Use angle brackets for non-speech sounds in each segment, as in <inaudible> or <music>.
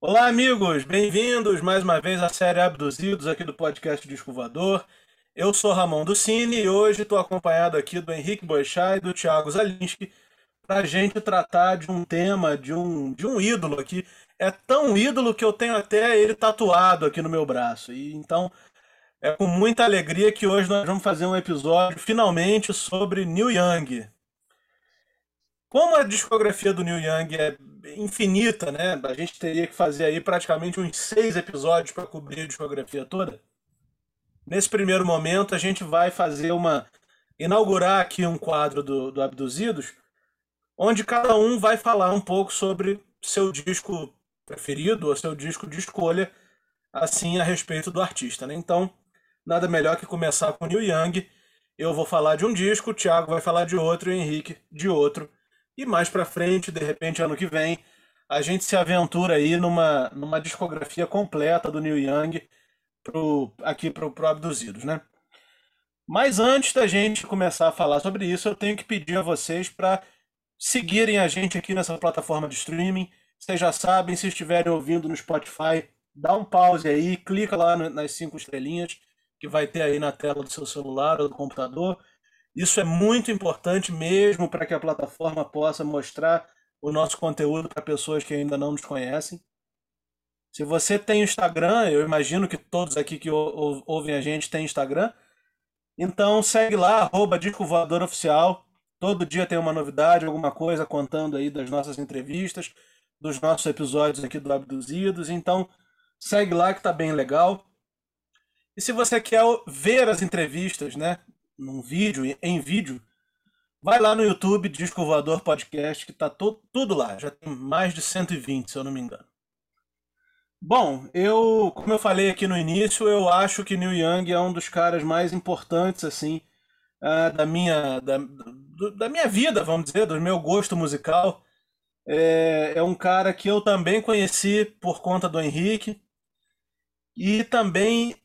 Olá, amigos! Bem-vindos mais uma vez à série Abduzidos aqui do podcast Disco Voador. Eu sou Ramon do Cine e hoje estou acompanhado aqui do Henrique Boixá e do Thiago Zalinski para a gente tratar de um tema, de um, de um ídolo aqui. É tão ídolo que eu tenho até ele tatuado aqui no meu braço. E então é com muita alegria que hoje nós vamos fazer um episódio finalmente sobre Neil Young. Como a discografia do Neil Young é infinita, né? A gente teria que fazer aí praticamente uns seis episódios para cobrir a discografia toda. Nesse primeiro momento, a gente vai fazer uma. inaugurar aqui um quadro do, do Abduzidos, onde cada um vai falar um pouco sobre seu disco preferido ou seu disco de escolha, assim a respeito do artista. Né? Então, nada melhor que começar com Neil Young. Eu vou falar de um disco, o Thiago vai falar de outro e o Henrique de outro. E mais para frente, de repente, ano que vem, a gente se aventura aí numa, numa discografia completa do Neil Young pro, aqui para o Abduzidos, né? Mas antes da gente começar a falar sobre isso, eu tenho que pedir a vocês para seguirem a gente aqui nessa plataforma de streaming. Vocês já sabem, se estiverem ouvindo no Spotify, dá um pause aí, clica lá nas cinco estrelinhas que vai ter aí na tela do seu celular ou do computador. Isso é muito importante mesmo para que a plataforma possa mostrar o nosso conteúdo para pessoas que ainda não nos conhecem. Se você tem Instagram, eu imagino que todos aqui que ou, ouvem a gente têm Instagram. Então segue lá, arroba Disco Voador Oficial. Todo dia tem uma novidade, alguma coisa contando aí das nossas entrevistas, dos nossos episódios aqui do Abduzidos. Então segue lá que tá bem legal. E se você quer ver as entrevistas, né, num vídeo, em vídeo, vai lá no YouTube, Disco Voador Podcast, que tá to, tudo lá. Já tem mais de 120, se eu não me engano. Bom, eu, como eu falei aqui no início, eu acho que Neil Young é um dos caras mais importantes, assim, uh, da minha da, do, da minha vida, vamos dizer, do meu gosto musical. É, é um cara que eu também conheci por conta do Henrique e também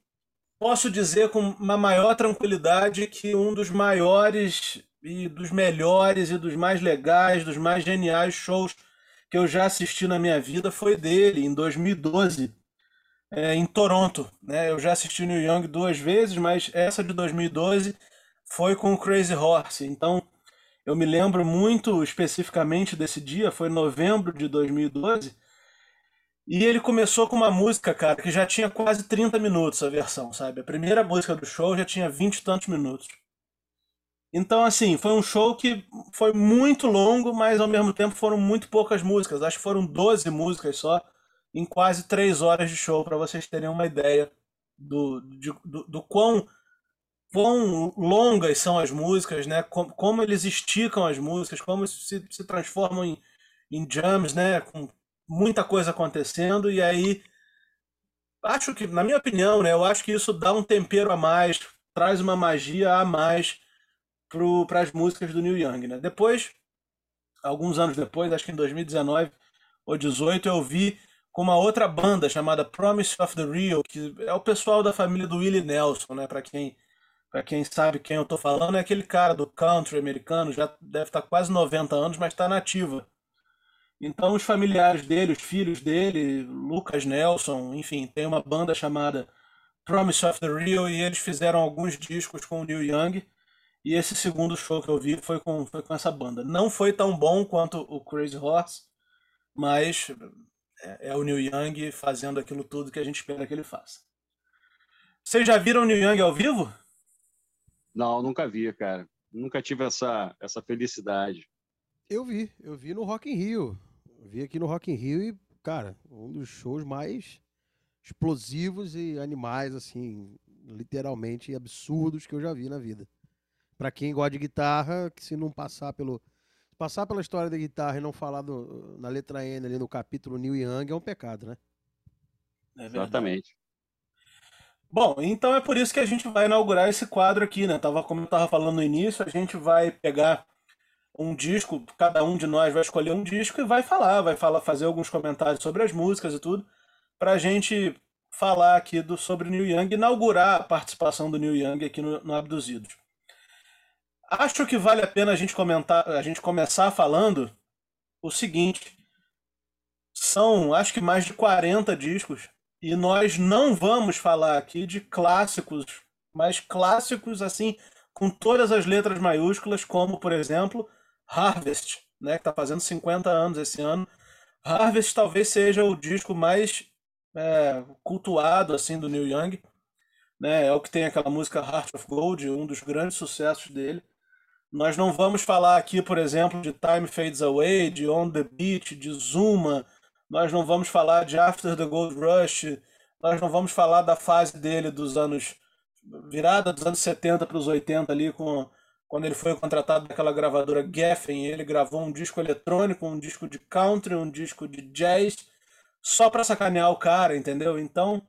posso dizer com uma maior tranquilidade que um dos maiores e dos melhores e dos mais legais, dos mais geniais shows que eu já assisti na minha vida foi dele, em 2012, é, em Toronto. Né? Eu já assisti New Young duas vezes, mas essa de 2012 foi com o Crazy Horse. Então, eu me lembro muito especificamente desse dia, foi novembro de 2012, e ele começou com uma música, cara, que já tinha quase 30 minutos a versão, sabe? A primeira música do show já tinha 20 e tantos minutos. Então, assim, foi um show que foi muito longo, mas ao mesmo tempo foram muito poucas músicas. Acho que foram 12 músicas só, em quase 3 horas de show, para vocês terem uma ideia do, de, do, do quão, quão longas são as músicas, né? Como, como eles esticam as músicas, como se, se transformam em, em jams, né? Com muita coisa acontecendo e aí acho que, na minha opinião, né, eu acho que isso dá um tempero a mais, traz uma magia a mais para as músicas do Neil Young, né? Depois, alguns anos depois, acho que em 2019 ou 18, eu vi com uma outra banda chamada Promise of the Real, que é o pessoal da família do Willie Nelson, né? Para quem para quem sabe quem eu tô falando, é aquele cara do country americano, já deve estar tá quase 90 anos, mas está nativa. Então, os familiares dele, os filhos dele, Lucas Nelson, enfim, tem uma banda chamada Promise of the Real e eles fizeram alguns discos com o Neil Young. E esse segundo show que eu vi foi com, foi com essa banda. Não foi tão bom quanto o Crazy Horse, mas é, é o Neil Young fazendo aquilo tudo que a gente espera que ele faça. Vocês já viram o Neil Young ao vivo? Não, nunca vi, cara. Nunca tive essa, essa felicidade. Eu vi, eu vi no Rock in Rio vi aqui no Rock in Rio e, cara, um dos shows mais explosivos e animais, assim, literalmente absurdos que eu já vi na vida. Para quem gosta de guitarra, que se não passar pelo passar pela história da guitarra e não falar do, na letra N ali no capítulo Neil Young é um pecado, né? É Exatamente. Bom, então é por isso que a gente vai inaugurar esse quadro aqui, né? Tava, como eu estava falando no início, a gente vai pegar um disco, cada um de nós vai escolher um disco e vai falar, vai falar, fazer alguns comentários sobre as músicas e tudo, para a gente falar aqui do, sobre Neil Young, inaugurar a participação do Neil Young aqui no, no Abduzidos. Acho que vale a pena a gente comentar, a gente começar falando o seguinte. São, acho que mais de 40 discos. E nós não vamos falar aqui de clássicos, mas clássicos assim, com todas as letras maiúsculas, como, por exemplo, Harvest, né, que está fazendo 50 anos esse ano. Harvest talvez seja o disco mais é, cultuado assim do Neil Young. Né? É o que tem aquela música Heart of Gold, um dos grandes sucessos dele. Nós não vamos falar aqui, por exemplo, de Time Fades Away, de On the Beach, de Zuma. Nós não vamos falar de After the Gold Rush. Nós não vamos falar da fase dele dos anos virada dos anos 70 para os 80 ali com quando ele foi contratado daquela gravadora Geffen, ele gravou um disco eletrônico, um disco de country, um disco de jazz, só para sacanear o cara, entendeu? Então,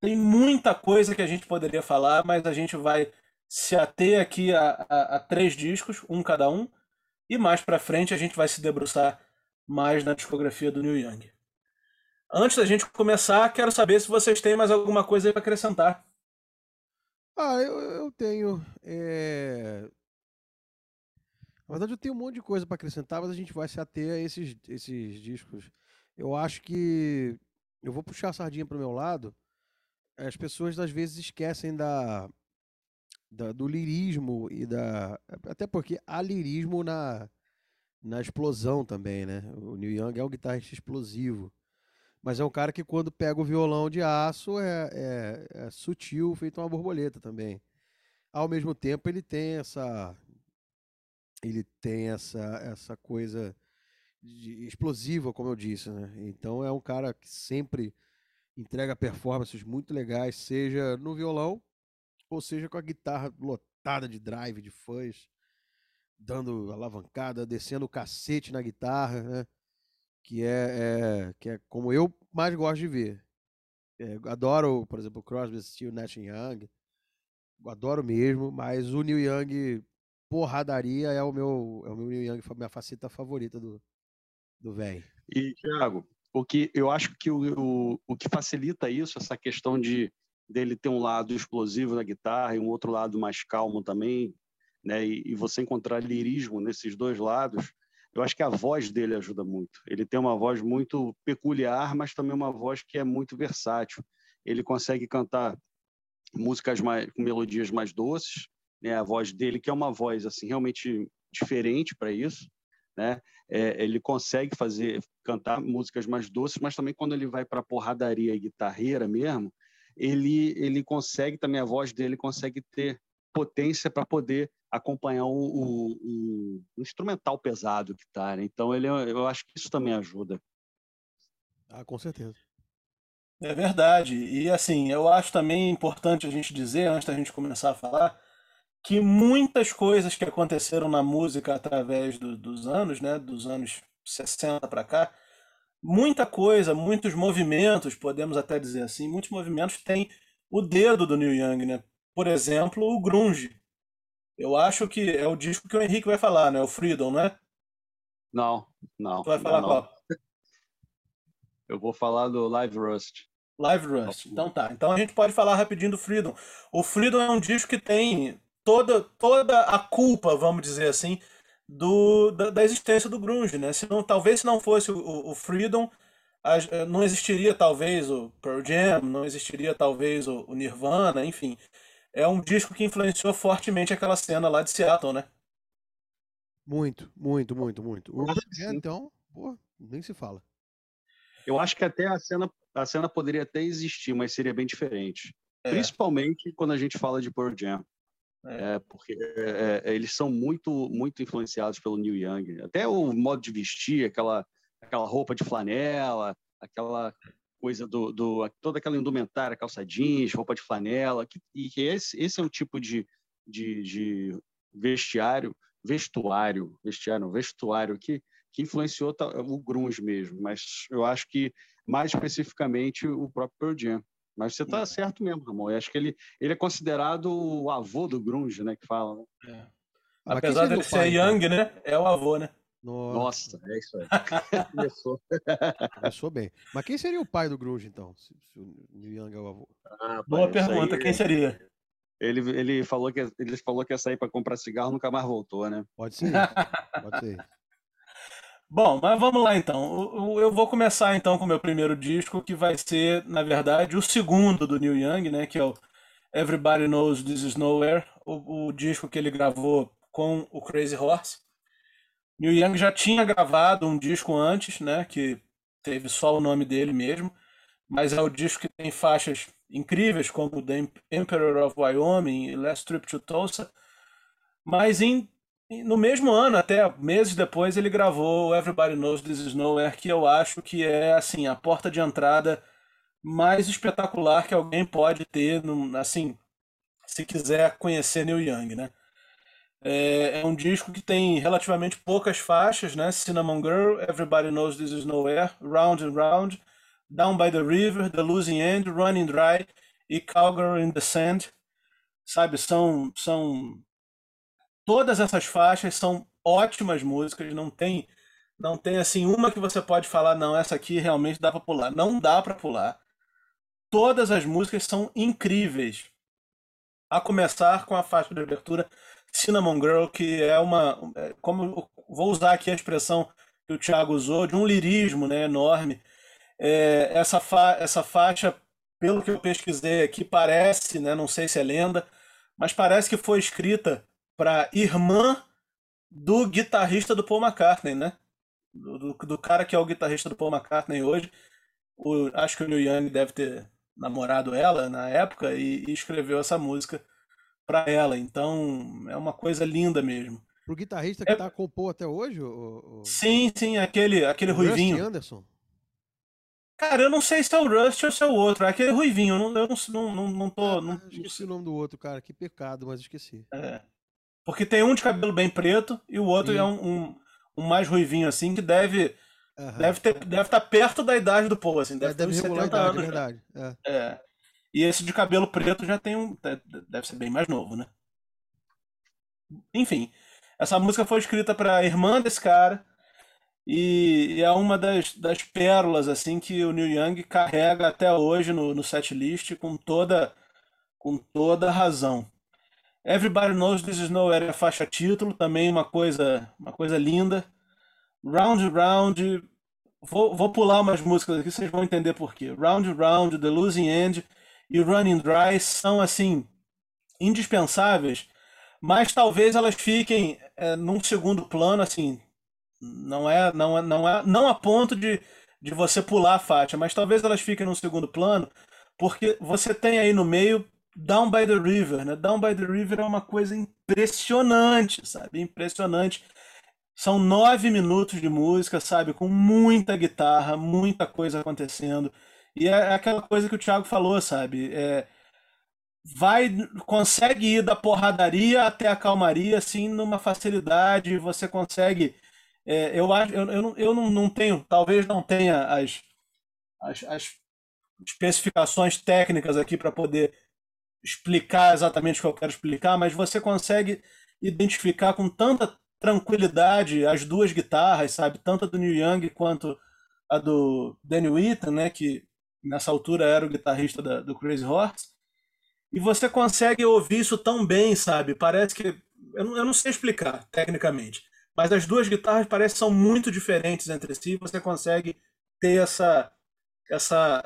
tem muita coisa que a gente poderia falar, mas a gente vai se ater aqui a, a, a três discos, um cada um, e mais para frente a gente vai se debruçar mais na discografia do Neil Young. Antes da gente começar, quero saber se vocês têm mais alguma coisa para acrescentar. Ah, eu, eu tenho. É... Na verdade, eu tenho um monte de coisa para acrescentar, mas a gente vai se ater a esses, esses discos. Eu acho que eu vou puxar a sardinha para o meu lado. As pessoas às vezes esquecem da, da, do lirismo e da. Até porque há lirismo na, na explosão também, né? O Neil Young é um guitarrista explosivo. Mas é um cara que quando pega o violão de aço é, é, é sutil, feito uma borboleta também. Ao mesmo tempo, ele tem essa ele tem essa, essa coisa explosiva, como eu disse, né? Então é um cara que sempre entrega performances muito legais, seja no violão ou seja com a guitarra lotada de drive, de fãs, dando alavancada, descendo o cacete na guitarra, né? Que é, é que é como eu mais gosto de ver. É, adoro, por exemplo, Crosby, Steel, Nash Young. Adoro mesmo, mas o Neil Young porradaria é o meu, é o meu minha faceta favorita do do velho. E Thiago, o que eu acho que o, o, o que facilita isso, essa questão de dele ter um lado explosivo na guitarra e um outro lado mais calmo também, né? E, e você encontrar lirismo nesses dois lados, eu acho que a voz dele ajuda muito. Ele tem uma voz muito peculiar, mas também uma voz que é muito versátil. Ele consegue cantar músicas mais, com melodias mais doces, né, a voz dele, que é uma voz assim realmente diferente para isso, né? É, ele consegue fazer cantar músicas mais doces, mas também quando ele vai para porradaria e guitarreira mesmo, ele ele consegue também a voz dele consegue ter potência para poder acompanhar o, o, o, instrumental pesado que está. Né? Então ele eu acho que isso também ajuda. Ah, com certeza. É verdade. E assim, eu acho também importante a gente dizer, antes da gente começar a falar, que muitas coisas que aconteceram na música através do, dos anos, né, dos anos 60 para cá, muita coisa, muitos movimentos, podemos até dizer assim, muitos movimentos têm o dedo do Neil Young, né? Por exemplo, o grunge. Eu acho que é o disco que o Henrique vai falar, né? O Freedom, não é? Não, não. Tu vai falar não, qual? Eu vou falar do Live Rust. Live Rust. Então tá. Então a gente pode falar rapidinho do Freedom. O Freedom é um disco que tem toda, toda a culpa, vamos dizer assim, do, da, da existência do grunge, né? Se não, talvez se não fosse o, o Freedom, a, eh, não existiria talvez o Pearl Jam, não existiria talvez o, o, Nirvana, enfim. É um disco que influenciou fortemente aquela cena lá de Seattle, né? Muito, muito, muito, muito. O Pearl Jam, então, pô, nem se fala. Eu acho que até a cena, a cena poderia até existir, mas seria bem diferente. É. Principalmente quando a gente fala de Pearl Jam. É, porque é, é, eles são muito muito influenciados pelo Neil Young. Até o modo de vestir, aquela aquela roupa de flanela, aquela coisa do, do toda aquela indumentária, calça jeans, roupa de flanela, que, e esse, esse é um tipo de, de, de vestiário, vestuário, vestiário, vestuário que que influenciou o grunge mesmo, mas eu acho que mais especificamente o próprio Pearl Jam. Mas você está uhum. certo mesmo, Ramon. Eu acho que ele, ele é considerado o avô do grunge, né? Que fala. Né? É. Apesar dele ser Young, né? É o avô, né? Nossa, é isso aí. <laughs> Começou. Começou bem. Mas quem seria o pai do grunge, então? Se, se o Young é o avô? Ah, Boa pergunta. Aí, quem seria? Ele, ele, falou que, ele falou que ia sair para comprar cigarro nunca mais voltou, né? Pode ser. <laughs> Pode ser. Bom, mas vamos lá então. Eu vou começar então com o meu primeiro disco, que vai ser, na verdade, o segundo do Neil Young, né? Que é o Everybody Knows This Is Nowhere, o, o disco que ele gravou com o Crazy Horse. Neil Young já tinha gravado um disco antes, né? Que teve só o nome dele mesmo, mas é o disco que tem faixas incríveis como The Emperor of Wyoming e Last Trip to Tulsa. Mas em, no mesmo ano, até meses depois, ele gravou Everybody Knows This Is Nowhere, que eu acho que é assim a porta de entrada mais espetacular que alguém pode ter, assim, se quiser conhecer Neil Young, né? É, é, um disco que tem relativamente poucas faixas, né? Cinnamon Girl, Everybody Knows This Is Nowhere, Round and Round, Down by the River, The Losing End, Running Dry e Cowgirl in the Sand. Sabe, são, são... Todas essas faixas são ótimas músicas, não tem... Não tem assim uma que você pode falar, não, essa aqui realmente dá para pular. Não dá para pular. Todas as músicas são incríveis. A começar com a faixa de abertura Cinnamon Girl, que é uma. É, como vou usar aqui a expressão que o Thiago usou, de um lirismo né, enorme. É, essa, fa essa faixa, pelo que eu pesquisei aqui, parece, né, não sei se é lenda, mas parece que foi escrita para irmã do guitarrista do Paul McCartney, né? Do, do, cara que é o guitarrista do Paul McCartney hoje. O, acho que o Neil Young deve ter namorado ela na época e, e escreveu essa música para ela. Então é uma coisa linda mesmo. Pro guitarrista que é... tá compor até hoje? O, o... Sim, sim, aquele, aquele o ruivinho. Rusty Anderson? Cara, eu não sei se é o Rust ou se é o outro. É aquele ruivinho, eu não, eu não, não, não tô. Ah, não... Esqueci o nome do outro, cara. Que pecado, mas esqueci. É. Porque tem um de cabelo bem preto e o outro sim. é um, um, um, mais ruivinho, assim, que deve. Uhum. Deve estar deve tá perto da idade do Paul, assim. Deve, é, deve ter uns 70 idade, anos. É verdade. É. é. E esse de cabelo preto já tem um. Deve ser bem mais novo, né? Enfim, essa música foi escrita para a irmã desse cara. E, é uma das, das pérolas assim que o Neil Young carrega até hoje no, no set list com toda com toda razão. Everybody Knows This Is Nowhere é a faixa título, também uma coisa uma coisa linda. Round Round, vou, vou pular umas músicas aqui, vocês vão entender por quê. Round Round, The Losing End e Running Dry são assim indispensáveis, mas talvez elas fiquem é, num segundo plano, assim, não é, não é, não é, não a ponto de, de você pular a faixa, mas talvez elas fiquem num segundo plano, porque você tem aí no meio Down by the River, né? Down by the River é uma coisa impressionante, sabe? Impressionante. São nove minutos de música, sabe? Com muita guitarra, muita coisa acontecendo. E é, é aquela coisa que o Thiago falou, sabe? É, vai, consegue ir da porradaria até a calmaria, assim, numa facilidade. Você consegue. É, eu acho, eu, eu, não, eu não, não tenho, talvez não tenha as, as, as especificações técnicas aqui para poder explicar exatamente o que eu quero explicar, mas você consegue identificar com tanta tranquilidade as duas guitarras, sabe? Tanto a do Neil Young quanto a do Danny Whitten, né? Que nessa altura era o guitarrista da, do Crazy Horse. E você consegue ouvir isso tão bem, sabe? Parece que. Eu não, eu não sei explicar tecnicamente, mas as duas guitarras parecem são muito diferentes entre si. Você consegue ter essa. essa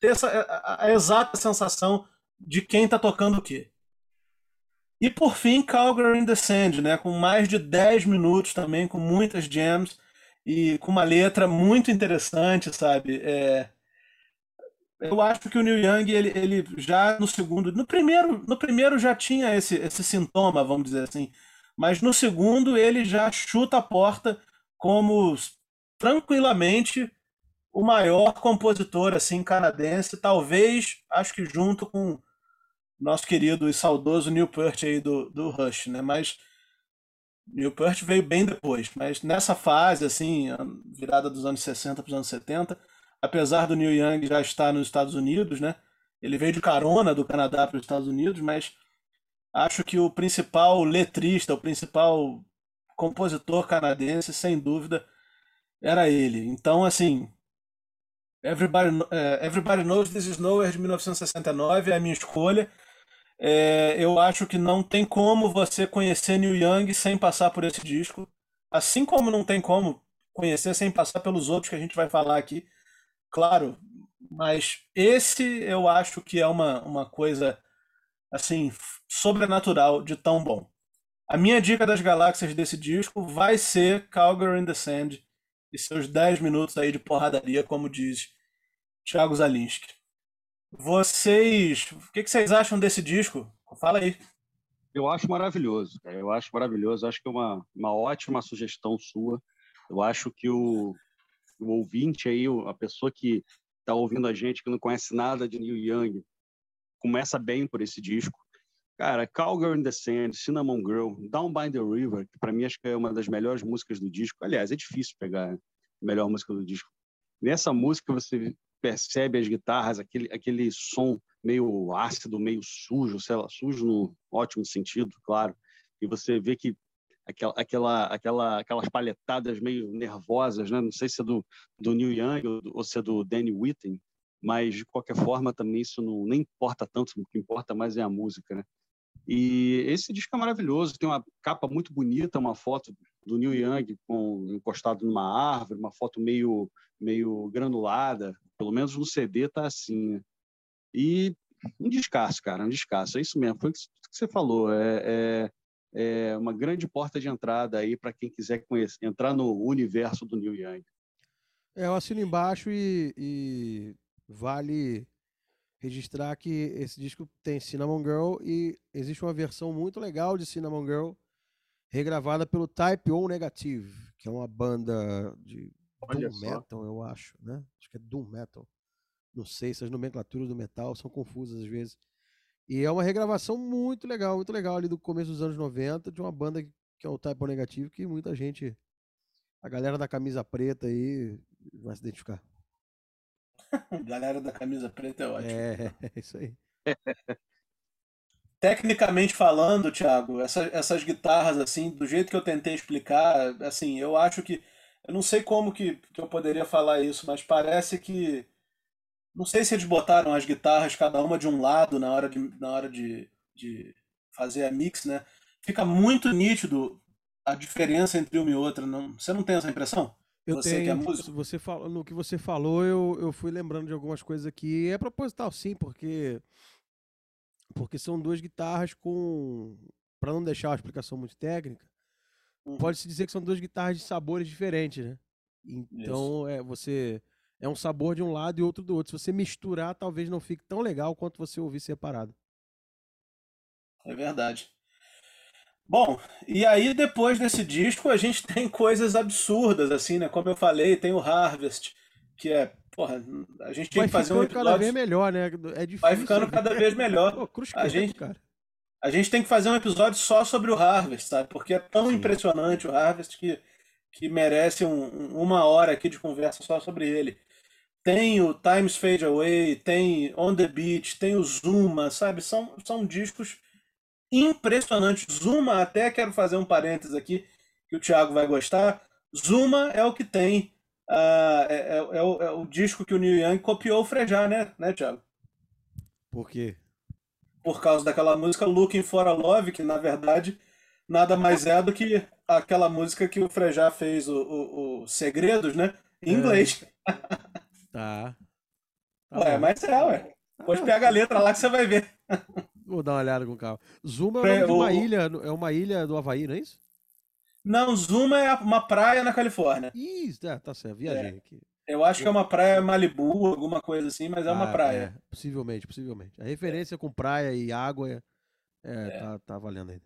ter essa, a, a exata sensação de quem está tocando o quê. E por fim, Cowgirl in the Sand, né? com mais de 10 minutos também, com muitas jams e com uma letra muito interessante, sabe? É, eu acho que o Neil Young, ele, ele já no segundo. No primeiro, no primeiro já tinha esse, esse sintoma, vamos dizer assim. Mas no segundo ele já chuta a porta como tranquilamente o maior compositor assim canadense, talvez, acho que junto com nosso querido e saudoso Neil Peart aí do, do Rush, né? Mas Neil Peart veio bem depois, mas nessa fase assim, virada dos anos 60 para os anos 70, apesar do Neil Young já estar nos Estados Unidos, né? Ele veio de carona do Canadá para os Estados Unidos, mas acho que o principal letrista, o principal compositor canadense, sem dúvida, era ele. Então, assim, Everybody, uh, Everybody Knows This Is Nowhere de 1969 é a minha escolha. É, eu acho que não tem como você conhecer Neil Young sem passar por esse disco. Assim como não tem como conhecer sem passar pelos outros que a gente vai falar aqui, claro. Mas esse eu acho que é uma, uma coisa assim sobrenatural de tão bom. A minha dica das galáxias desse disco vai ser Calgary in the Sand e seus 10 minutos aí de porradaria, como diz Thiago Zalinski. Vocês, o que, vocês acham desse disco? Fala aí. Eu acho maravilhoso, eu acho maravilhoso. Acho que é uma, uma ótima sugestão sua. Eu acho que o, o ouvinte aí, a pessoa que está ouvindo a gente, que não conhece nada de Neil Young, começa bem por esse disco. Cara, Cowgirl in the Sand, Cinnamon Girl, Down by the River, que para mim acho que é uma das melhores músicas do disco. Aliás, é difícil pegar a melhor música do disco. Nessa música você percebe as guitarras, aquele, aquele som meio ácido, meio sujo, sei lá, sujo no ótimo sentido, claro. E você vê que aquela, aquela, aquela, aquelas palhetadas meio nervosas, né? Não sei se é do, do Neil Young ou, ou se é do Danny Whitten, mas de qualquer forma também isso não nem importa tanto, o que importa mais é a música, né? E esse disco é maravilhoso, tem uma capa muito bonita, uma foto do Neil Young com, encostado numa árvore, uma foto meio meio granulada, pelo menos no CD tá assim. Né? E um descasso, cara, um descasso, é isso mesmo, foi o que você falou, é, é, é uma grande porta de entrada aí para quem quiser conhecer, entrar no universo do Neil Young. É, eu assino embaixo e, e vale registrar que esse disco tem Cinnamon Girl e existe uma versão muito legal de Cinnamon Girl regravada pelo Type O Negative, que é uma banda de Olha Doom só. Metal, eu acho, né? Acho que é Doom Metal. Não sei, essas nomenclaturas do metal são confusas às vezes. E é uma regravação muito legal, muito legal ali do começo dos anos 90 de uma banda que é o Type O Negativo, que muita gente, a galera da camisa preta aí vai se identificar. <laughs> Galera da camisa preta é ótimo. É, <laughs> é isso aí. <laughs> Tecnicamente falando, Thiago, essa, essas guitarras, assim, do jeito que eu tentei explicar, assim, eu acho que. Eu não sei como que, que eu poderia falar isso, mas parece que. Não sei se eles botaram as guitarras cada uma de um lado na hora de, na hora de, de fazer a mix, né? Fica muito nítido a diferença entre uma e outra. Não, você não tem essa impressão? Eu você tenho, que é músico? Você fala, no que você falou, eu, eu fui lembrando de algumas coisas aqui. É proposital, sim, porque porque são duas guitarras com, para não deixar a explicação muito técnica, uhum. pode se dizer que são duas guitarras de sabores diferentes, né? Então é você é um sabor de um lado e outro do outro. Se você misturar, talvez não fique tão legal quanto você ouvir separado. É verdade. Bom, e aí depois desse disco a gente <laughs> tem coisas absurdas, assim, né? Como eu falei, tem o Harvest, que é. Porra, a gente tem que fazer um episódio. cada vez melhor, né? É difícil. Vai ficando cada vez melhor. Pô, cruz a gente, cara. A gente tem que fazer um episódio só sobre o Harvest, sabe? Porque é tão Sim. impressionante o Harvest que, que merece um, uma hora aqui de conversa só sobre ele. Tem o Times Fade Away, tem On the Beach, tem o Zuma, sabe? São, são discos impressionante. Zuma, até quero fazer um parênteses aqui, que o Thiago vai gostar. Zuma é o que tem. Uh, é, é, é, o, é, o, disco que o Neil Young copiou o Frejá, né, né, Thiago? Por quê? Por causa daquela música Looking for a Love, que na verdade nada mais é do que aquela música que o Frejá fez, o, o, o Segredos, né? Em inglês. É. <laughs> Tá. tá ué, bom. mas é, ué. Depois pega a letra lá que você vai ver. Vou dar uma olhada com calma. Zuma é, uma o... ilha, é uma ilha do Havaí, não é isso? Não, Zuma é uma praia na Califórnia. Isso, é, tá certo, viajei é. aqui. Eu acho que é uma praia Malibu, alguma coisa assim, mas é ah, uma praia. É, possivelmente, possivelmente. A referência com praia e água é, é, é. Tá, tá valendo ainda.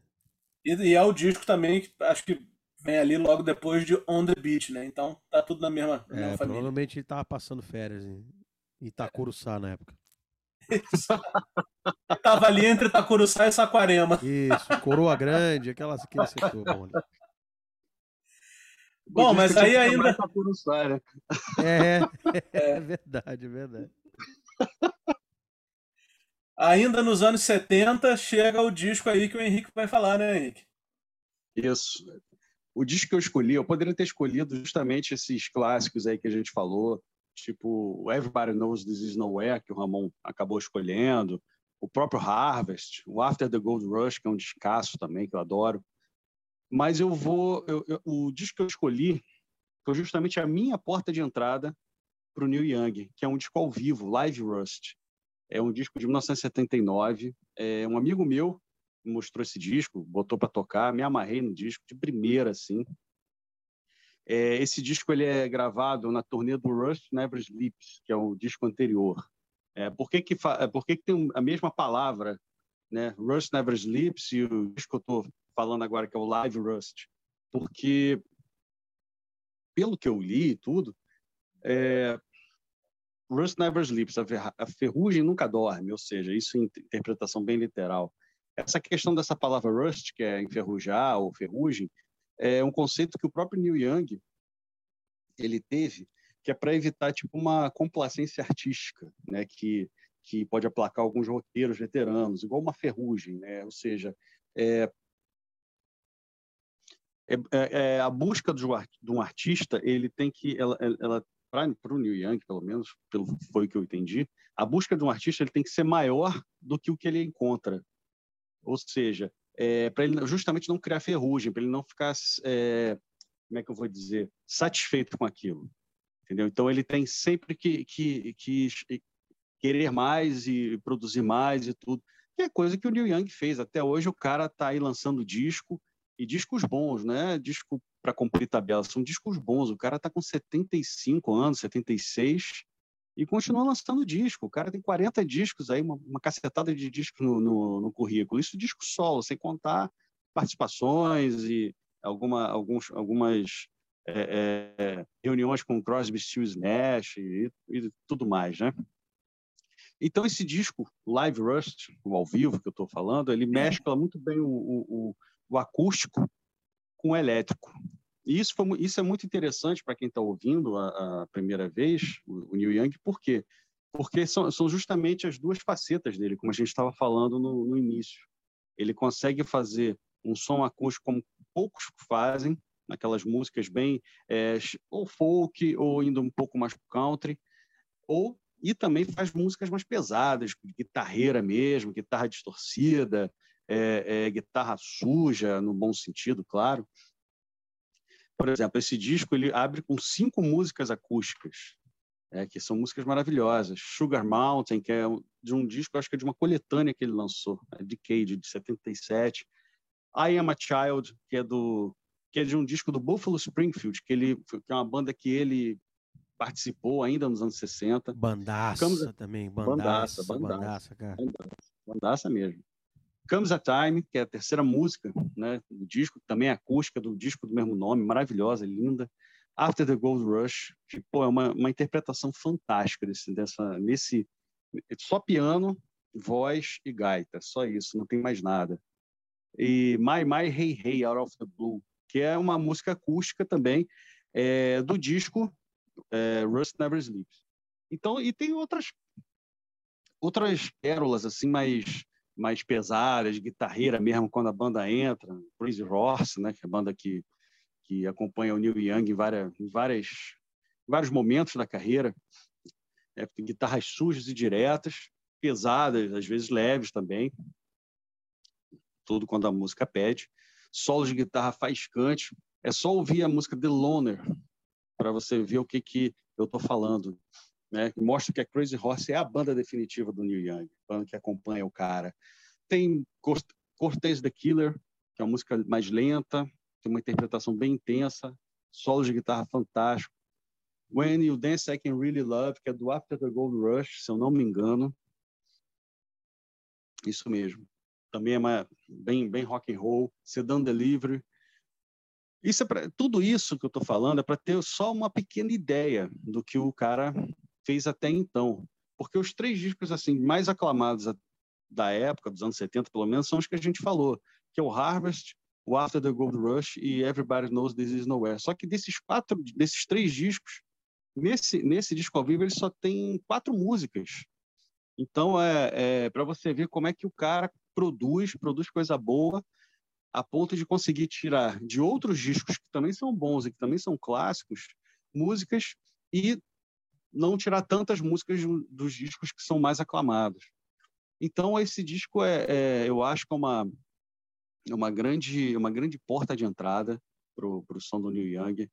E, e, é o disco também que acho que vem ali logo depois de On the Beach, né? Então tá tudo na mesma, na é, mesma família. Provavelmente ele tava passando férias em Itacuruçá na época. Tava ali entre Itacuruçá e Saquarema. Isso, Coroa Grande, aquela, aquele setor bom. Né? Bom, mas aí ainda. Né? <laughs> É, é, é verdade, é verdade. <laughs> Ainda nos anos 70 chega o disco aí que o Henrique vai falar, né, Henrique? Isso. O disco que eu escolhi, eu poderia ter escolhido justamente esses clássicos aí que a gente falou, tipo Everybody Knows This Is Nowhere, que o Ramon acabou escolhendo, o próprio Harvest, o After the Gold Rush, que é um descasso também, que eu adoro. Mas eu vou. Eu, eu, o disco que eu escolhi foi justamente a minha porta de entrada para o Neil Young, que é um disco ao vivo, Live Rust. É um disco de 1979. É, um amigo meu mostrou esse disco, botou para tocar, me amarrei no disco de primeira, assim. É, esse disco ele é gravado na turnê do Rust Never Sleeps, que é o disco anterior. É, por que, que, por que, que tem a mesma palavra, né? Rust Never Sleeps e o disco que eu estou falando agora, que é o Live Rust? Porque, pelo que eu li e tudo, é, Rust Never Sleeps, a ferrugem nunca dorme, ou seja, isso em interpretação bem literal. Essa questão dessa palavra rust, que é enferrujar ou ferrugem, é um conceito que o próprio Neil Young ele teve, que é para evitar tipo uma complacência artística, né, que que pode aplacar alguns roqueiros veteranos, igual uma ferrugem, né? Ou seja, é, é, é, é a busca de um artista, ele tem que ela, ela para o Neil Young, pelo menos, pelo, foi o que eu entendi, a busca de um artista ele tem que ser maior do que o que ele encontra. Ou seja, é, para ele justamente não criar ferrugem, para ele não ficar, é, como é que eu vou dizer, satisfeito com aquilo. Entendeu? Então ele tem sempre que, que, que querer mais e produzir mais e tudo. Que é coisa que o Neil Young fez. Até hoje o cara está aí lançando disco e discos bons, né? Disco para cumprir tabela, são discos bons. O cara está com 75 anos, 76 e continua lançando disco. O cara tem 40 discos aí, uma, uma cacetada de discos no, no, no, currículo. Isso disco solo, sem contar participações e alguma, alguns, algumas é, é, reuniões com Crosby, Stills, Nash e, e, tudo mais, né? Então esse disco Live Rust, o ao vivo que eu estou falando, ele mescla muito bem o, o, o acústico com o elétrico. E isso, foi, isso é muito interessante para quem está ouvindo a, a, primeira vez, o, o Neil Young, por quê? Porque são, são justamente as duas facetas dele, como a gente estava falando no, no início. Ele consegue fazer um som acústico como poucos fazem, naquelas músicas bem é, ou folk ou indo um pouco mais country, ou e também faz músicas mais pesadas, guitarreira mesmo, guitarra distorcida, é, é, guitarra suja, no bom sentido, claro. Por exemplo, esse disco ele abre com cinco músicas acústicas, é, que são músicas maravilhosas. Sugar Mountain, que é de um disco, acho que é de uma coletânea que ele lançou, é Decade, de 77. I Am a Child, que é do que é de um disco do Buffalo Springfield, que ele que é uma banda que ele participou ainda nos anos 60. Bandaça Ficamos... também, bandaça, bandaça, bandaça, bandaça, cara. Bandaça, bandaça mesmo. Comes a Time, que é a terceira música né, do disco, também é acústica do disco do mesmo nome, maravilhosa, linda. After the Gold Rush, que pô, é uma, uma interpretação fantástica desse, dessa, nesse só piano, voz e gaita, só isso, não tem mais nada. E My My Hey Hey Out of the Blue, que é uma música acústica também é, do disco é, Rust Never Sleeps. Então, e tem outras outras pérolas assim mais mais pesadas, guitarreira mesmo, quando a banda entra, Crazy Horse, né, que é a banda que, que acompanha o Neil Young em, várias, em várias, vários momentos da carreira. É, guitarras sujas e diretas, pesadas, às vezes leves também, tudo quando a música pede. Solos de guitarra faiscante. É só ouvir a música The Loner para você ver o que, que eu estou falando né? Mostra que a Crazy Horse é a banda definitiva do Neil Young, banda que acompanha o cara. Tem Cortez the Killer, que é uma música mais lenta, tem uma interpretação bem intensa, solos de guitarra fantástico. When You Dance I Can Really Love, que é do After the Gold Rush, se eu não me engano. Isso mesmo. Também é uma, bem, bem rock and roll. Sedan Delivery. Isso é pra, tudo isso que eu estou falando é para ter só uma pequena ideia do que o cara fez até então. Porque os três discos assim mais aclamados da época, dos anos 70 pelo menos, são os que a gente falou, que é o Harvest, o After the Gold Rush e Everybody Knows This Is Nowhere. Só que desses quatro, desses três discos, nesse nesse disco ao vivo ele só tem quatro músicas. Então é, é para você ver como é que o cara produz, produz coisa boa, a ponto de conseguir tirar de outros discos que também são bons e que também são clássicos, músicas e não tirar tantas músicas dos discos que são mais aclamados. Então esse disco é, é eu acho que é uma uma grande uma grande porta de entrada para o som do Neil Young.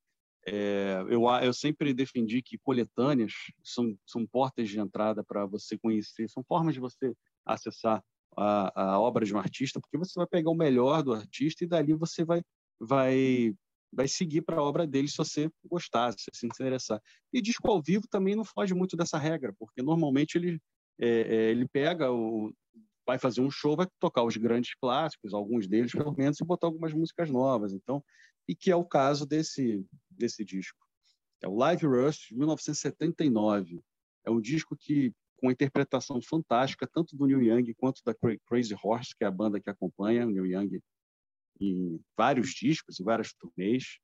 É, eu, eu sempre defendi que coletâneas são, são portas de entrada para você conhecer, são formas de você acessar a, a, obra de um artista, porque você vai pegar o melhor do artista e dali você vai, vai, vai seguir para a obra dele se você gostar, se você se interessar. E disco ao vivo também não foge muito dessa regra, porque normalmente ele, é, é, ele pega o, vai fazer um show, vai tocar os grandes clássicos, alguns deles pelo menos, e botar algumas músicas novas. Então, e que é o caso desse desse disco. É o Live Rush de 1979. É um disco que com interpretação fantástica tanto do Neil Young quanto da Crazy Horse, que é a banda que acompanha o Neil Young em vários discos, em várias turnês,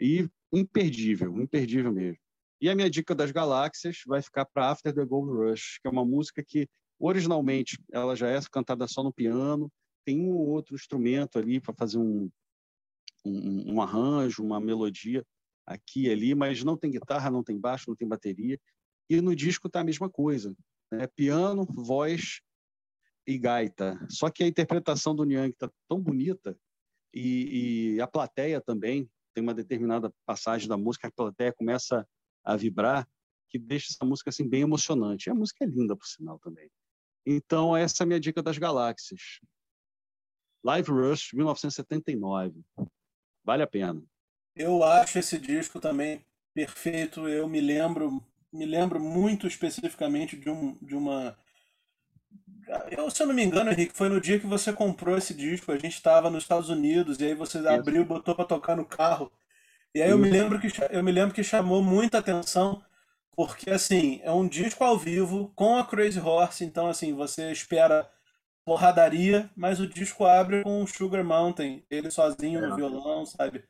e imperdível, imperdível mesmo. E a minha dica das galáxias vai ficar para After the Gold Rush, que é uma música que Originalmente, ela já é cantada só no piano, tem um ou outro instrumento ali para fazer um, um, um, arranjo, uma melodia aqui e ali, mas não tem guitarra, não tem baixo, não tem bateria. E no disco está a mesma coisa, né? piano, voz e gaita. Só que a interpretação do Niang está tão bonita e, e a plateia também tem uma determinada passagem da música, a plateia começa a vibrar, que deixa essa música assim bem emocionante. E a música é linda, por sinal, também. Então, essa é a minha dica das galáxias. Live Rush, 1979. Vale a pena. Eu acho esse disco também perfeito. Eu me lembro, me lembro muito especificamente de, um, de uma. Eu, se eu não me engano, Henrique, foi no dia que você comprou esse disco. A gente estava nos Estados Unidos e aí você Isso. abriu, botou para tocar no carro. E aí eu me lembro que eu me lembro que chamou muita atenção porque, assim, é um disco ao vivo com a Crazy Horse, então, assim, você espera porradaria, mas o disco abre com o Sugar Mountain, ele sozinho no é. violão, sabe?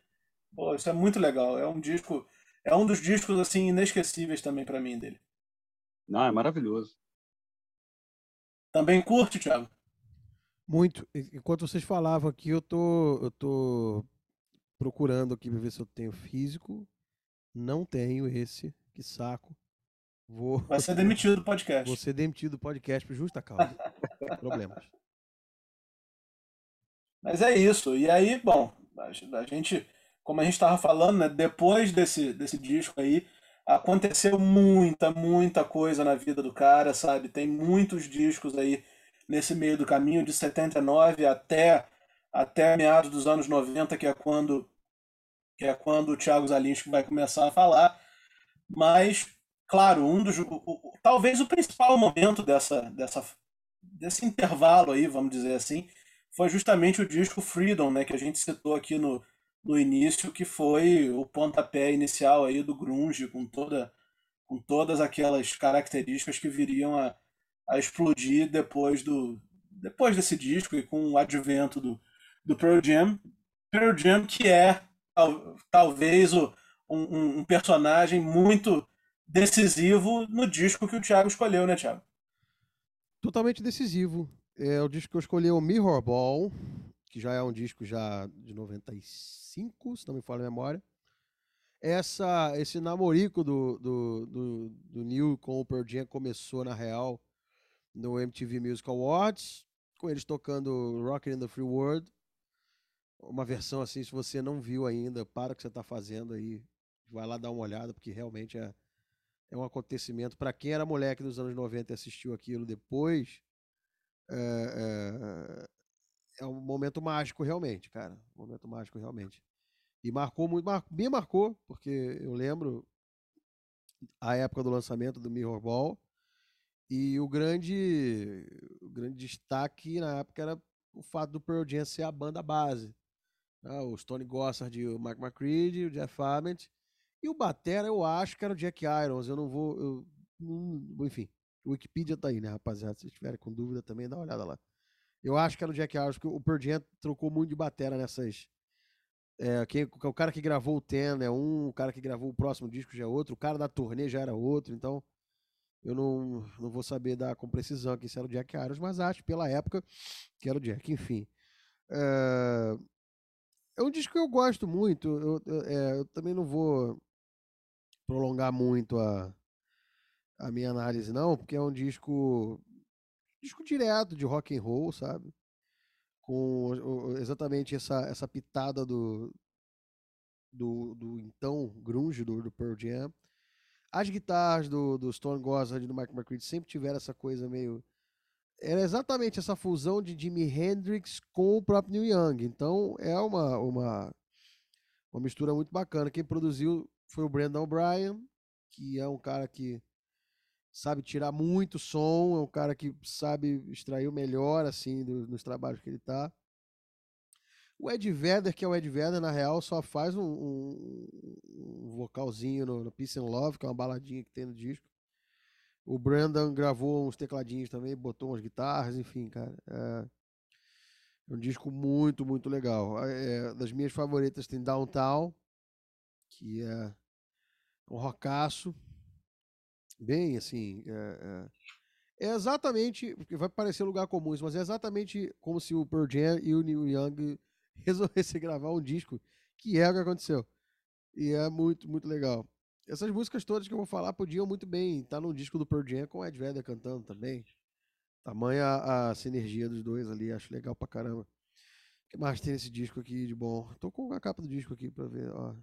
Pô, isso é muito legal. É um disco, é um dos discos, assim, inesquecíveis também para mim dele. Não, é maravilhoso. Também curte, Thiago? Muito. Enquanto vocês falavam aqui, eu tô, eu tô procurando aqui pra ver se eu tenho físico. Não tenho esse. Que saco. Vou... Vai ser demitido do podcast. Vou ser demitido do podcast por justa causa. <laughs> Problemas. Mas é isso. E aí, bom, a gente, como a gente estava falando, né, depois desse, desse disco aí, aconteceu muita, muita coisa na vida do cara, sabe? Tem muitos discos aí nesse meio do caminho, de 79 até, até meados dos anos 90, que é quando, que é quando o Thiago Zalinski vai começar a falar. Mas, claro, um dos. O, o, talvez o principal momento dessa, dessa, desse intervalo aí, vamos dizer assim, foi justamente o disco Freedom, né, que a gente citou aqui no, no início, que foi o pontapé inicial aí do grunge, com toda com todas aquelas características que viriam a, a explodir depois do depois desse disco e com o advento do, do Pearl Jam. Pearl Jam que é talvez o, um, um, personagem muito decisivo no disco que o Thiago escolheu, né, Thiago? Totalmente decisivo. É o disco que eu escolhi, o Mirror Ball, que já é um disco já de 95, se não me falha a memória. Essa, esse namorico do, do, do, do Neil com o Pearl Jam começou, na real, no MTV Music Awards, com eles tocando Rockin' in the Free World. Uma versão assim, se você não viu ainda, para o que você está fazendo aí, vai lá dar uma olhada, porque realmente é, é um acontecimento. Para quem era moleque dos anos 90 e assistiu aquilo depois, é, é, um momento mágico, realmente, cara. Um momento mágico, realmente. E marcou muito, mar, me marcou, porque eu lembro a época do lançamento do Mirror Ball. E o grande, o grande destaque na época era o fato do Pearl Jam ser a banda base. Né? O Stone Gossard, o Mike McCready, o Jeff Ament e o Batera, eu acho que era o Jack Irons. Eu não vou. Eu, não, enfim, o Wikipedia tá aí, né, rapaziada? Se tiverem com dúvida também, dá uma olhada lá. Eu acho que era o Jack Irons, porque o Pearl trocou muito de batera nessas. É, quem, o cara que gravou o Ten é um, o cara que gravou o próximo disco já é outro, o cara da turnê já era outro, então eu não, não vou saber dar com precisão aqui se era o Jack Irons, mas acho pela época que era o Jack, enfim. É, é um disco que eu gosto muito, eu, eu, é, eu também não vou prolongar muito a, a minha análise, não, porque é um disco disco direto de rock and roll, sabe? Com exatamente essa, essa pitada do, do, do então grunge do, do Pearl Jam. As guitarras do, do Stone Gossard e do Mike McCready sempre tiveram essa coisa meio era exatamente essa fusão de Jimi Hendrix com o próprio Neil Young. Então é uma, uma, uma mistura muito bacana. Quem produziu foi o Brandon Bryan, que é um cara que sabe tirar muito som, é um cara que sabe extrair o melhor assim do, nos trabalhos que ele tá. O Ed Vedder, que é o Ed Vedder, na real, só faz um, um, um vocalzinho no, no Peace and Love, que é uma baladinha que tem no disco. O Brandon gravou uns tecladinhos também, botou umas guitarras, enfim, cara. É, é um disco muito, muito legal. É, das minhas favoritas tem Downtown, que é um rockaço. Bem, assim. É, é, é exatamente. Vai parecer lugar comum mas é exatamente como se o Pearl Jam e o Neil Young <laughs> resolvessem gravar um disco, que é o que aconteceu. E é muito, muito legal. Essas músicas todas que eu vou falar podiam muito bem estar no disco do Pearl Jam com o Ed Vedder cantando também. Tamanha a, a sinergia dos dois ali, acho legal pra caramba. O que mais tem nesse disco aqui de bom? Tô com a capa do disco aqui pra ver, ó.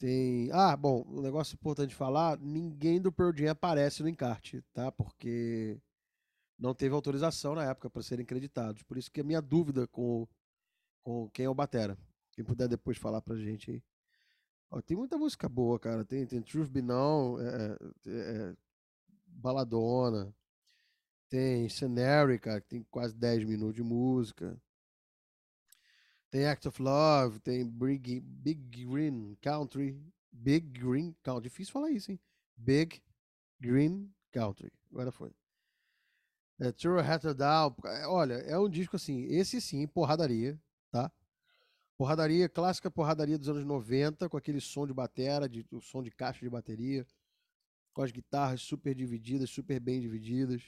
Tem. Ah, bom, um negócio importante de falar: ninguém do Pearl Jam aparece no encarte, tá? Porque não teve autorização na época para serem creditados. Por isso que a minha dúvida com, com quem é o Batera. Quem puder depois falar pra gente aí. Ó, tem muita música boa, cara. Tem, tem Truth Be Known, é, é, é, Baladona. Tem Scenery, cara, que tem quase 10 minutos de música. Tem Act of Love, tem Big, Big Green Country. Big Green Country. Difícil falar isso, hein? Big Green Country. Agora foi. É, True Down. Olha, é um disco assim, esse sim, porradaria, tá? Porradaria, clássica porradaria dos anos 90, com aquele som de batera, de, o som de caixa de bateria, com as guitarras super divididas, super bem divididas.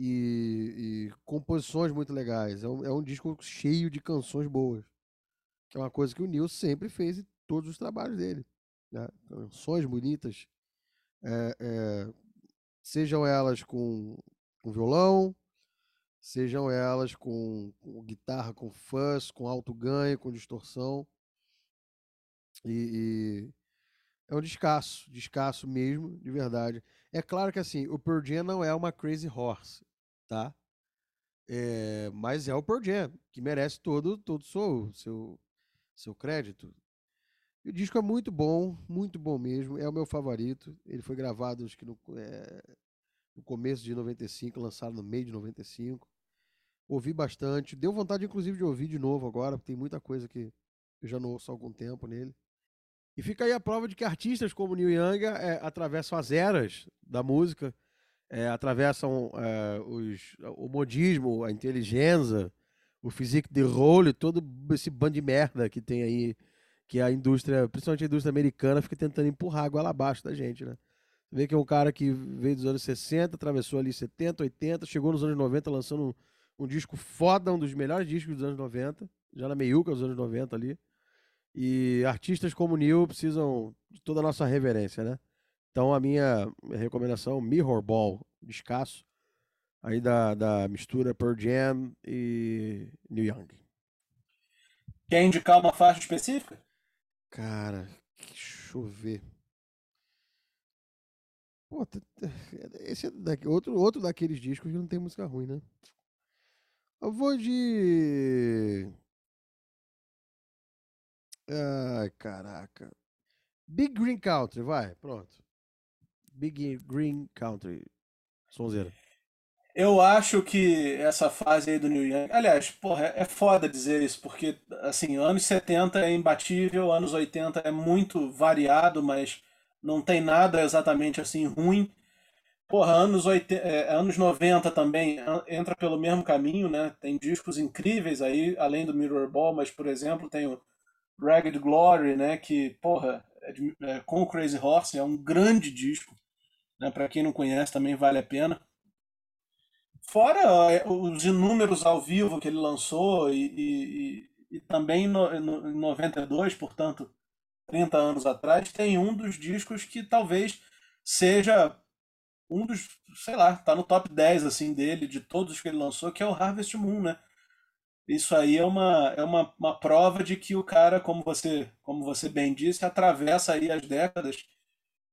E, e composições muito legais. É um, é um, disco cheio de canções boas. Que é uma coisa que o Neil sempre fez em todos os trabalhos dele. Né? Canções bonitas, é, é, sejam elas com, com violão, sejam elas com, com guitarra, com fuzz, com alto ganho, com distorção. E, e, é um descasso, descasso mesmo, de verdade. É claro que assim, o Pearl não é uma Crazy Horse, tá? É, mas é o Pearl Jam, que merece todo todo seu seu seu crédito. O disco é muito bom, muito bom mesmo. É o meu favorito. Ele foi gravado acho que no, é, no começo de 95, lançado no meio de 95. Ouvi bastante. Deu vontade, inclusive, de ouvir de novo agora, porque tem muita coisa que eu já não ouço há algum tempo nele. E fica aí a prova de que artistas como Neil Young é, atravessam as eras da música, é, atravessam é, os, o modismo, a inteligência, o physique de role, todo esse bando de merda que tem aí, que a indústria, principalmente a indústria americana, fica tentando empurrar água lá abaixo da gente, né? Você vê que é um cara que veio dos anos 60, atravessou ali 70, 80, chegou nos anos 90 lançando um, um disco foda, um dos melhores discos dos anos 90, já na meiuca dos anos 90 ali. E artistas como Neil precisam de toda a nossa reverência, né? Então a minha recomendação, Mirror Ball, descasso, aí da, da mistura Pearl Jam e Neil Young. Quer indicar uma faixa específica? Cara, deixa eu ver. Pô, esse é daqui, outro, outro daqueles discos que não tem música ruim, né? Eu vou de. Ai, caraca. Big Green Country, vai, pronto. Big Green Country. Sonzeira. Eu acho que essa fase aí do New Young. Aliás, porra, é foda dizer isso, porque, assim, anos 70 é imbatível, anos 80 é muito variado, mas não tem nada exatamente assim ruim. Porra, anos, 80, é, anos 90 também entra pelo mesmo caminho, né? Tem discos incríveis aí, além do Mirror Ball, mas, por exemplo, tem o Ragged Glory, né? Que, porra, é de, é, com o Crazy Horse é um grande disco. Né? Para quem não conhece, também vale a pena. Fora é, os inúmeros ao vivo que ele lançou e, e, e também no, no, em 92, portanto, 30 anos atrás, tem um dos discos que talvez seja um dos, sei lá, tá no top 10 assim dele, de todos que ele lançou, que é o Harvest Moon, né? isso aí é uma, é uma, uma prova de que o cara, como você, como você bem disse, atravessa aí as décadas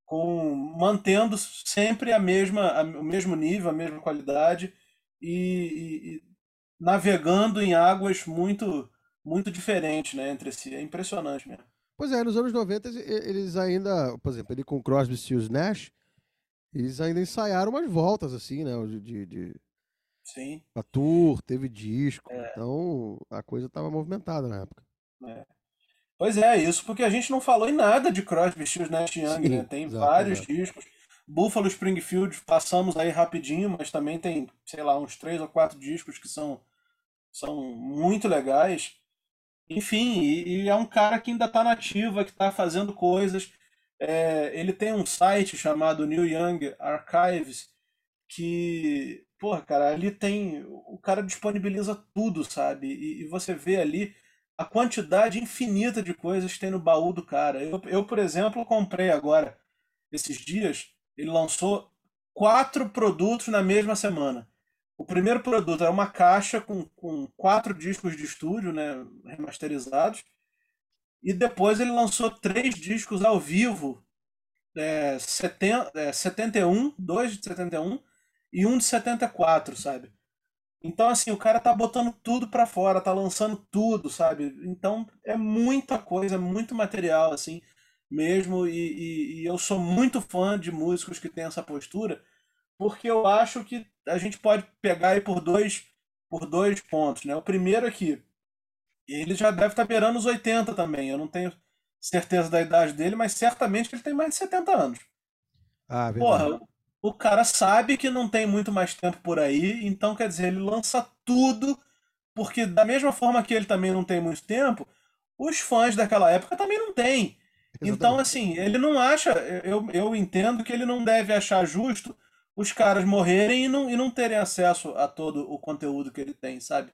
com mantendo sempre a mesma, a, o mesmo nível, a mesma qualidade e, e, e navegando em águas muito muito diferentes né, entre si. É impressionante mesmo. Pois é, nos anos 90 eles ainda, por exemplo, ele com Crosby, Stills, Nash, eles ainda ensaiaram umas voltas assim, né, de, de Sim. A tour, teve disco, é. então a coisa estava movimentada na época. É. Pois é, isso porque a gente não falou em nada de Crosby, Stills, Nash Young, né? Tem exato, vários exato. discos. Buffalo Springfield passamos aí rapidinho, mas também tem, sei lá, uns três ou quatro discos que são, são muito legais. Enfim, e, e é um cara que ainda está nativa, que está fazendo coisas. É, ele tem um site chamado New Young Archives, que, porra, cara, ali tem. O cara disponibiliza tudo, sabe? E, e você vê ali a quantidade infinita de coisas que tem no baú do cara. Eu, eu, por exemplo, comprei agora, esses dias, ele lançou quatro produtos na mesma semana. O primeiro produto era uma caixa com, com quatro discos de estúdio, né, remasterizados. E depois ele lançou três discos ao vivo, é, seten, é, 71, dois de 71 e um de 74, sabe? Então, assim, o cara tá botando tudo para fora, tá lançando tudo, sabe? Então, é muita coisa, muito material, assim, mesmo. E, e, e eu sou muito fã de músicos que têm essa postura, porque eu acho que a gente pode pegar aí por dois, por dois pontos, né? O primeiro é que ele já deve estar tá beirando os 80 também. Eu não tenho certeza da idade dele, mas certamente ele tem mais de 70 anos. Ah, verdade. Porra, o cara sabe que não tem muito mais tempo por aí, então quer dizer, ele lança tudo, porque da mesma forma que ele também não tem muito tempo, os fãs daquela época também não têm. Então, assim, ele não acha. Eu, eu entendo que ele não deve achar justo os caras morrerem e não, e não terem acesso a todo o conteúdo que ele tem, sabe?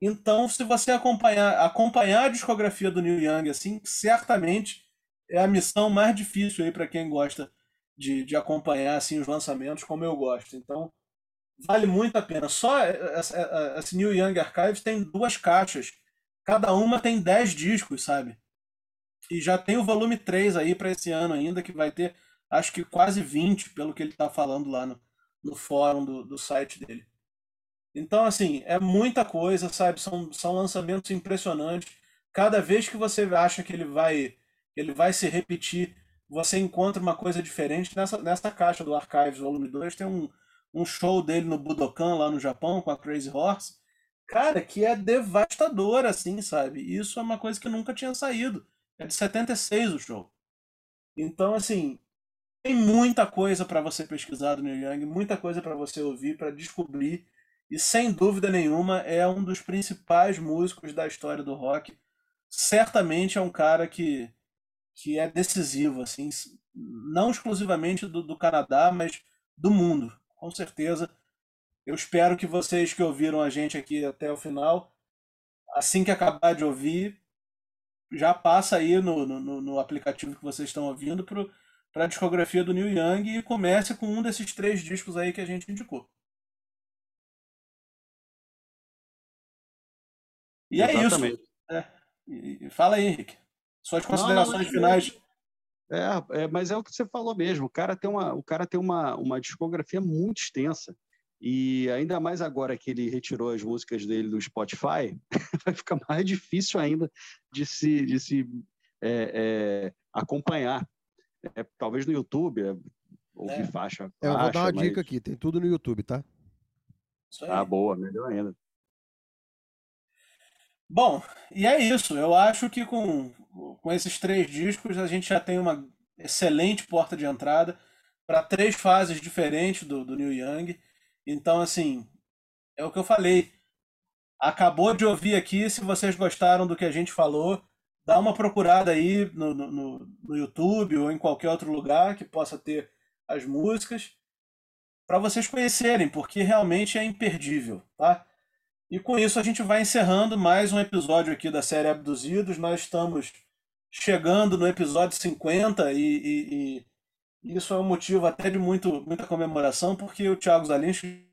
Então, se você acompanhar, acompanhar a discografia do Neil Young, assim, certamente é a missão mais difícil aí para quem gosta de, de acompanhar assim os lançamentos como eu gosto. Então, vale muito a pena. Só esse New Young Archives tem duas caixas. Cada uma tem 10 discos, sabe? E já tem o volume 3 aí para esse ano ainda, que vai ter acho que quase 20, pelo que ele está falando lá no, no fórum do, do site dele. Então, assim, é muita coisa, sabe? São, são lançamentos impressionantes. Cada vez que você acha que ele vai, ele vai se repetir você encontra uma coisa diferente nessa, nessa caixa do Archives Volume 2. Tem um, um show dele no Budokan, lá no Japão, com a Crazy Horse. Cara, que é devastador, assim, sabe? Isso é uma coisa que nunca tinha saído. É de 76 o show. Então, assim, tem muita coisa para você pesquisar do Neil Young, muita coisa para você ouvir, para descobrir. E sem dúvida nenhuma é um dos principais músicos da história do rock. Certamente é um cara que que é decisivo, assim, não exclusivamente do, do Canadá, mas do mundo, com certeza. Eu espero que vocês que ouviram a gente aqui até o final, assim que acabar de ouvir, já passa aí no, no, no aplicativo que vocês estão ouvindo para a discografia do Neil Young e comece com um desses três discos aí que a gente indicou. E Exatamente. é isso. É. Fala aí, Henrique. Suas considerações não, não, finais. É, é, mas é o que você falou mesmo. O cara tem uma, o cara tem uma, uma discografia muito extensa. E ainda mais agora que ele retirou as músicas dele do Spotify, <laughs> vai ficar mais difícil ainda de se, de se é, é, acompanhar. É, talvez no YouTube, é, ouvir é. faixa, faixa. Eu vou dar uma mas... dica aqui, tem tudo no YouTube, tá? Ah, boa, melhor ainda. Bom, e é isso. Eu acho que com, com esses três discos a gente já tem uma excelente porta de entrada para três fases diferentes do, do New Young. Então, assim, é o que eu falei. Acabou de ouvir aqui. Se vocês gostaram do que a gente falou, dá uma procurada aí no, no, no YouTube ou em qualquer outro lugar que possa ter as músicas para vocês conhecerem, porque realmente é imperdível, tá? E com isso a gente vai encerrando mais um episódio aqui da série Abduzidos. Nós estamos chegando no episódio 50 e, e, e isso é um motivo até de muito, muita comemoração, porque o Thiago Zalinski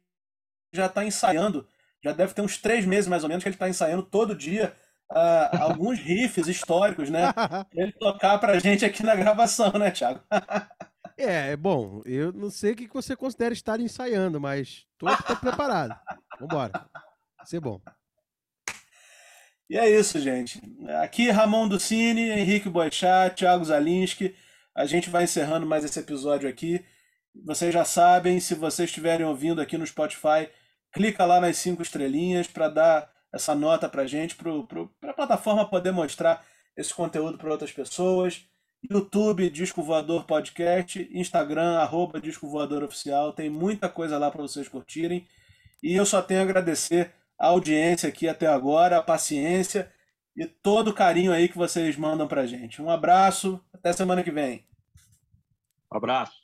já está ensaiando já deve ter uns três meses mais ou menos que ele está ensaiando todo dia uh, <laughs> alguns riffs históricos, né? Pra ele tocar pra gente aqui na gravação, né, Thiago? <laughs> é, é bom, eu não sei o que você considera estar ensaiando, mas tô, tô preparado. Vambora. Vai ser bom. E é isso, gente. Aqui Ramon do Cine, Henrique Boechat, Thiago Zalinski. A gente vai encerrando mais esse episódio aqui. Vocês já sabem, se vocês estiverem ouvindo aqui no Spotify, clica lá nas cinco estrelinhas para dar essa nota para gente, para a plataforma poder mostrar esse conteúdo para outras pessoas. YouTube, Disco Voador Podcast, Instagram, arroba Disco Voador Oficial. Tem muita coisa lá para vocês curtirem. E eu só tenho a agradecer a audiência aqui até agora, a paciência e todo o carinho aí que vocês mandam para gente. Um abraço, até semana que vem. Um abraço.